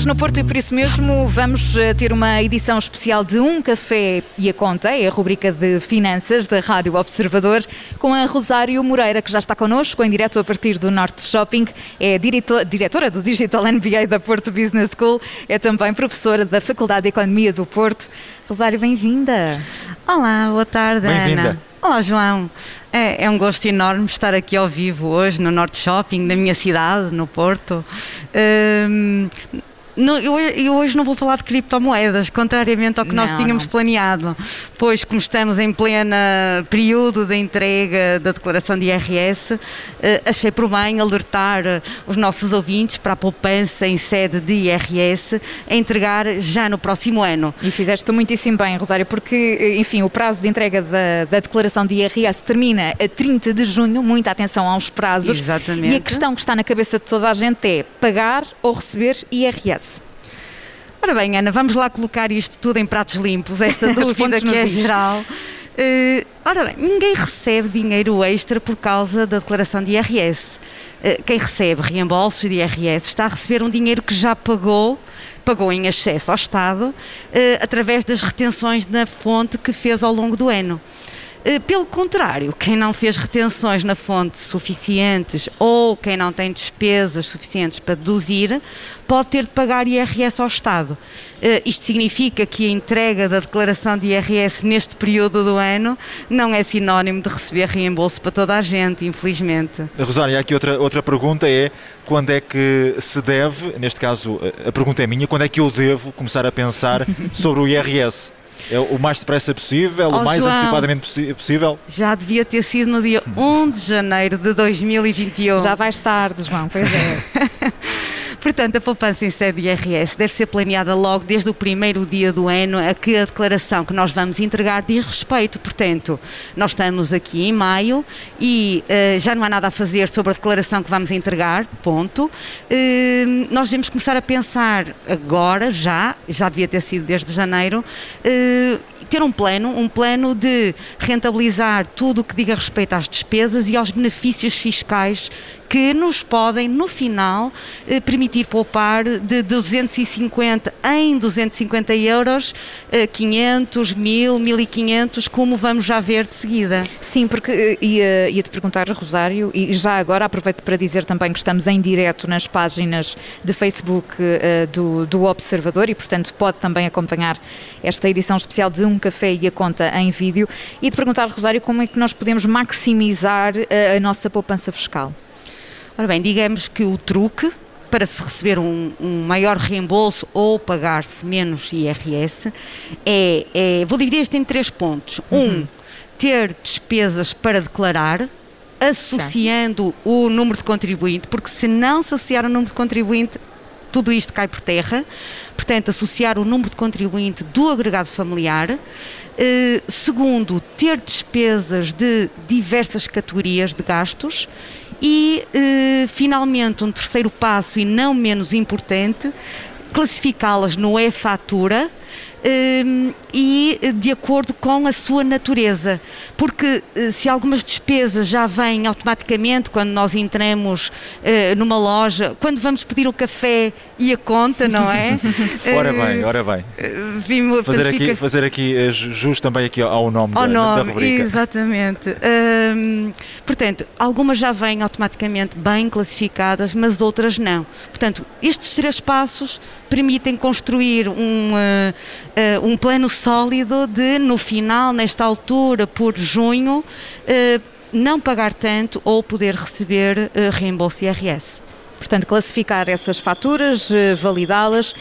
Estamos no Porto e por isso mesmo vamos eh, ter uma edição especial de Um Café e a Conta, é a rubrica de finanças da Rádio Observador, com a Rosário Moreira, que já está connosco em direto a partir do Norte Shopping. É diretor, diretora do Digital MBA da Porto Business School, é também professora da Faculdade de Economia do Porto. Rosário, bem-vinda. Olá, boa tarde. Ana. Olá, João. É, é um gosto enorme estar aqui ao vivo hoje no Norte Shopping da minha cidade, no Porto. Hum, não, eu, eu hoje não vou falar de criptomoedas, contrariamente ao que nós Não, tínhamos não. planeado, pois como estamos em plena período da entrega da declaração de IRS, eh, achei por bem alertar eh, os nossos ouvintes para a poupança em sede de IRS a entregar já no próximo ano. E fizeste muitíssimo bem, Rosário, porque, enfim, o prazo de entrega da, da declaração de IRS termina a 30 de junho. Muita atenção aos prazos. Exatamente. E a questão que está na cabeça de toda a gente é pagar ou receber IRS. Ora bem, Ana, vamos lá colocar isto tudo em pratos limpos, esta dúvida que é geral. Eh, ora bem, ninguém recebe dinheiro extra por causa da declaração de IRS. Eh, quem recebe reembolso de IRS está a receber um dinheiro que já pagou, pagou em excesso ao Estado, eh, através das retenções na fonte que fez ao longo do ano. Eh, Pelo contrário, quem não fez retenções na fonte suficientes ou quem não tem despesas suficientes para deduzir, pode ter de pagar IRS ao Estado. Eh, Isto significa que a entrega da declaração de IRS neste período do ano não é sinónimo de receber reembolso para toda a gente, infelizmente. Rosário, aqui outra, outra pergunta é quando é que se deve, neste caso a- a pergunta é minha, quando é que eu devo começar a pensar sobre o IRS? É o mais depressa possível, Oh, o mais João. antecipadamente possível? Já devia ter sido no dia 1 de janeiro de 2021. Já vais tarde, João, pois é. Portanto, a poupança em sede de IRS deve ser planeada logo desde o primeiro dia do ano a que a declaração que nós vamos entregar diz respeito. Portanto, nós estamos aqui em maio e eh, já não há nada a fazer sobre a declaração que vamos entregar, ponto. Eh, nós devemos começar a pensar agora, já, já devia ter sido desde janeiro, eh, ter um plano, um plano de rentabilizar tudo o que diga respeito às despesas e aos benefícios fiscais que nos podem, no final, eh, permitir poupar de 250 em 250 euros, eh, 500, 1000, 1500, como vamos já ver de seguida. Sim, porque eh, ia, ia te perguntar, Rosário, e já agora aproveito para dizer também que estamos em direto nas páginas de Facebook eh, do, do Observador e, portanto, pode também acompanhar esta edição especial de Um Café e a Conta em vídeo. E te perguntar, Rosário, como é que nós podemos maximizar eh, a nossa poupança fiscal? Ora bem, digamos que o truque para se receber um, um maior reembolso ou pagar-se menos IRS é, é- vou dividir isto em três pontos. Um, ter despesas para declarar, associando o número de contribuinte, porque se não se associar o número de contribuinte, tudo isto cai por terra. Portanto, associar o número de contribuinte do agregado familiar. Eh, segundo, ter despesas de diversas categorias de gastos. E, finalmente, um terceiro passo, e não menos importante, classificá-las no e-fatura e eh, de acordo com a sua natureza. Porque eh, se algumas despesas já vêm automaticamente quando nós entramos eh, numa loja, quando vamos pedir o café e a conta, não é? Ora Eh, bem, ora bem. eh, vimos- Fazer portanto, aqui, fica- fazer aqui eh, jus também aqui ao nome, ao da, da nome, rubrica. exatamente. Hum, portanto, algumas já vêm automaticamente bem classificadas, mas outras não. Portanto, estes três passos permitem construir um, eh, um plano sólido de, no final, nesta altura, por junho, eh, não pagar tanto ou poder receber eh, reembolso IRS. Portanto, classificar essas faturas, validá-las.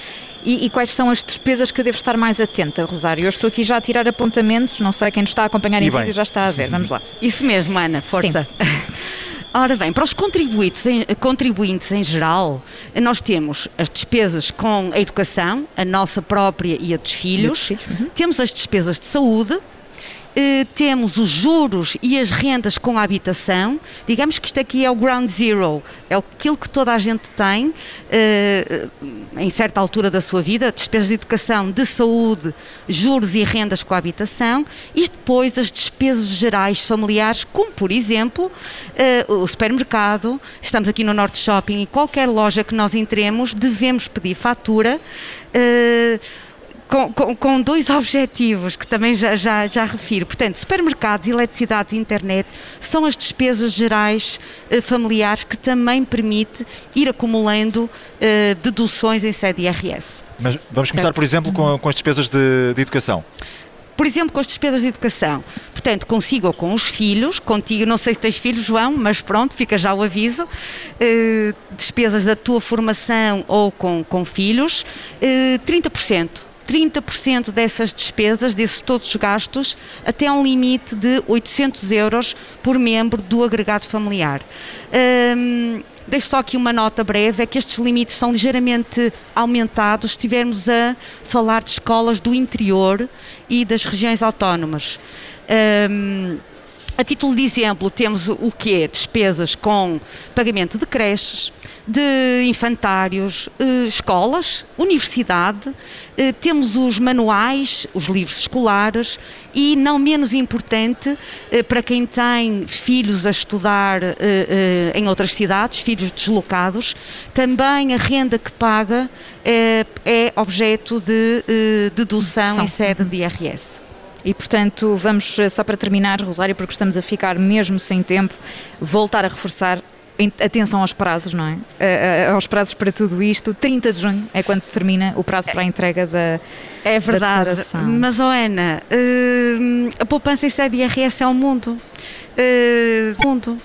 E, e quais são as despesas que eu devo estar mais atenta, Rosário? Eu estou aqui já a tirar apontamentos, não sei quem nos está a acompanhar E em bem. vídeo já está a ver. Vamos lá. Isso mesmo, Ana, força. Ora bem, para os contribuintes em, contribuintes em geral, nós temos as despesas com a educação, a nossa própria e a dos filhos, uhum. temos as despesas de saúde, Eh, temos os juros e as rendas com a habitação. Digamos que isto aqui é o ground zero, é aquilo que toda a gente tem eh, em certa altura da sua vida, despesas de educação, de saúde, juros e rendas com a habitação, e depois as despesas gerais familiares, como por exemplo eh, o supermercado, estamos aqui no Norte Shopping e qualquer loja que nós entremos devemos pedir fatura. Uh, com, com, com, dois objetivos que também já, já, já refiro. Portanto, supermercados, eletricidade e internet são as despesas gerais eh, familiares que também permite ir acumulando eh, deduções em sede IRS. Mas vamos certo. começar, por exemplo, com, com as despesas de, de educação por exemplo, com as despesas de educação. Portanto, consigo ou com os filhos, contigo, não sei se tens filhos, João, mas pronto, fica já o aviso. Uh, despesas da tua formação ou com, com filhos, uh, 30%. 30% dessas despesas, desses todos os gastos, até um limite de 800 euros por membro do agregado familiar. Um, Deixo só aqui uma nota breve, é que estes limites são ligeiramente aumentados se estivermos a falar de escolas do interior e das regiões autónomas. Um, a título de exemplo, temos o quê? Despesas com pagamento de creches, de infantários, eh, escolas, universidade, eh, temos os manuais, os livros escolares e, não menos importante, eh, para quem tem filhos a estudar em outras cidades, filhos deslocados, também a renda que paga é objeto de dedução em sede de IRS. E, portanto, vamos, eh, só para terminar, Rosário, porque estamos a ficar mesmo sem tempo, voltar a reforçar atenção aos prazos, não é? Uh, uh, aos prazos para tudo isto. 30 de junho é quando termina o prazo para a entrega da. É verdade. Mas, oh Ana, uh, a poupança em sede IRS é o mundo. mundo.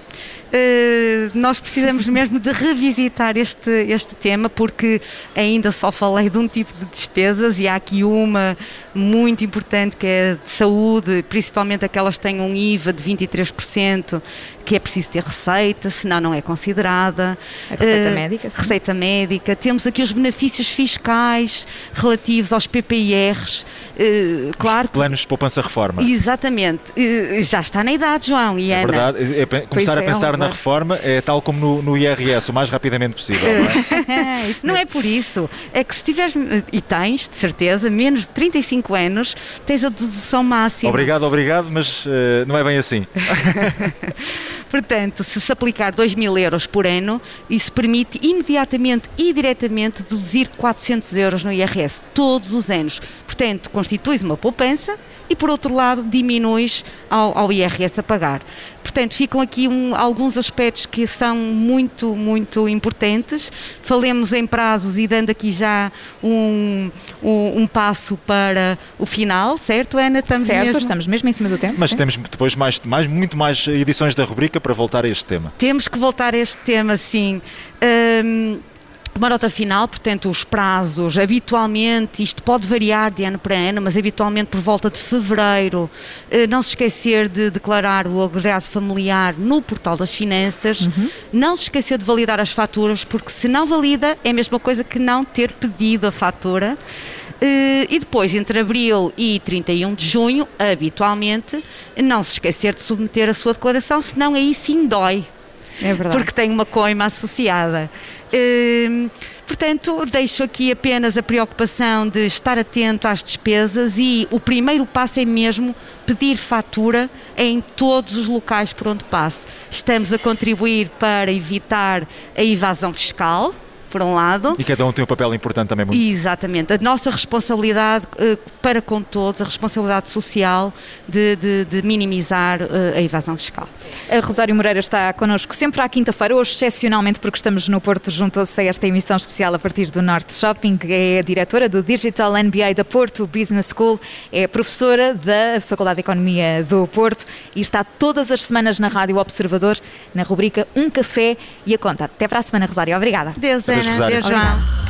Uh, nós precisamos mesmo de revisitar este, este tema porque ainda só falei de um tipo de despesas e há aqui uma muito importante que é de saúde, principalmente aquelas que têm um IVA de 23%, que é preciso ter receita, senão não é considerada. A receita uh, médica. Sim. Receita médica. Temos aqui os benefícios fiscais relativos aos PPIRs. Uh, claro. Os planos de poupança reforma. Exatamente. Uh, já está na idade, João e é Ana. Verdade. É, começar a é, pensar na reforma é tal como no, no, IRS, o mais rapidamente possível. Não é? não é por isso. É que se tiveres, e tens, de certeza, menos de 35 5 anos, tens a dedução máxima. Obrigado, obrigado, mas uh, não é bem assim. Portanto, se se aplicar 2 mil euros por ano, isso permite imediatamente e diretamente deduzir 400 euros no IRS, todos os anos. Portanto, constitui uma poupança e, por outro lado, diminuis ao, ao IRS a pagar. Portanto, ficam aqui um, alguns aspectos que são muito, muito importantes. Falemos em prazos e dando aqui já um, um, um passo para o final, certo, Ana? Estamos certo, mesmo... estamos mesmo em cima do tempo. Mas sim. temos depois mais, mais, muito mais edições da rubrica para voltar a este tema. Temos que voltar a este tema, sim. Um, uma nota final, portanto, os prazos, habitualmente, isto pode variar de ano para ano, mas habitualmente por volta de fevereiro, eh, não se esquecer de declarar o agregado familiar no portal das finanças, uhum. não se esquecer de validar as faturas, porque se não valida é a mesma coisa que não ter pedido a fatura. Eh, e depois, entre abril e 31 de junho, habitualmente, não se esquecer de submeter a sua declaração, senão aí sim dói. É verdade. Porque tem uma coima associada. Hum, portanto, deixo aqui apenas a preocupação de estar atento às despesas e o primeiro passo é mesmo pedir fatura em todos os locais por onde passe. Estamos a contribuir para evitar a evasão fiscal, por um lado. E cada um tem um papel importante também. Muito. Exatamente. A nossa responsabilidade uh, para com todos, a responsabilidade social de, de, de minimizar uh, a evasão fiscal. A Rosário Moreira está connosco sempre à quinta-feira, hoje excepcionalmente porque estamos no Porto, juntou-se a esta emissão especial a partir do Norte Shopping, é a diretora do Digital MBA da Porto Business School, é professora da Faculdade de Economia do Porto e está todas as semanas na Rádio Observador, na rubrica Um Café e a Conta. Até para a semana, Rosário. Obrigada. Deus, Ana. Deus, João.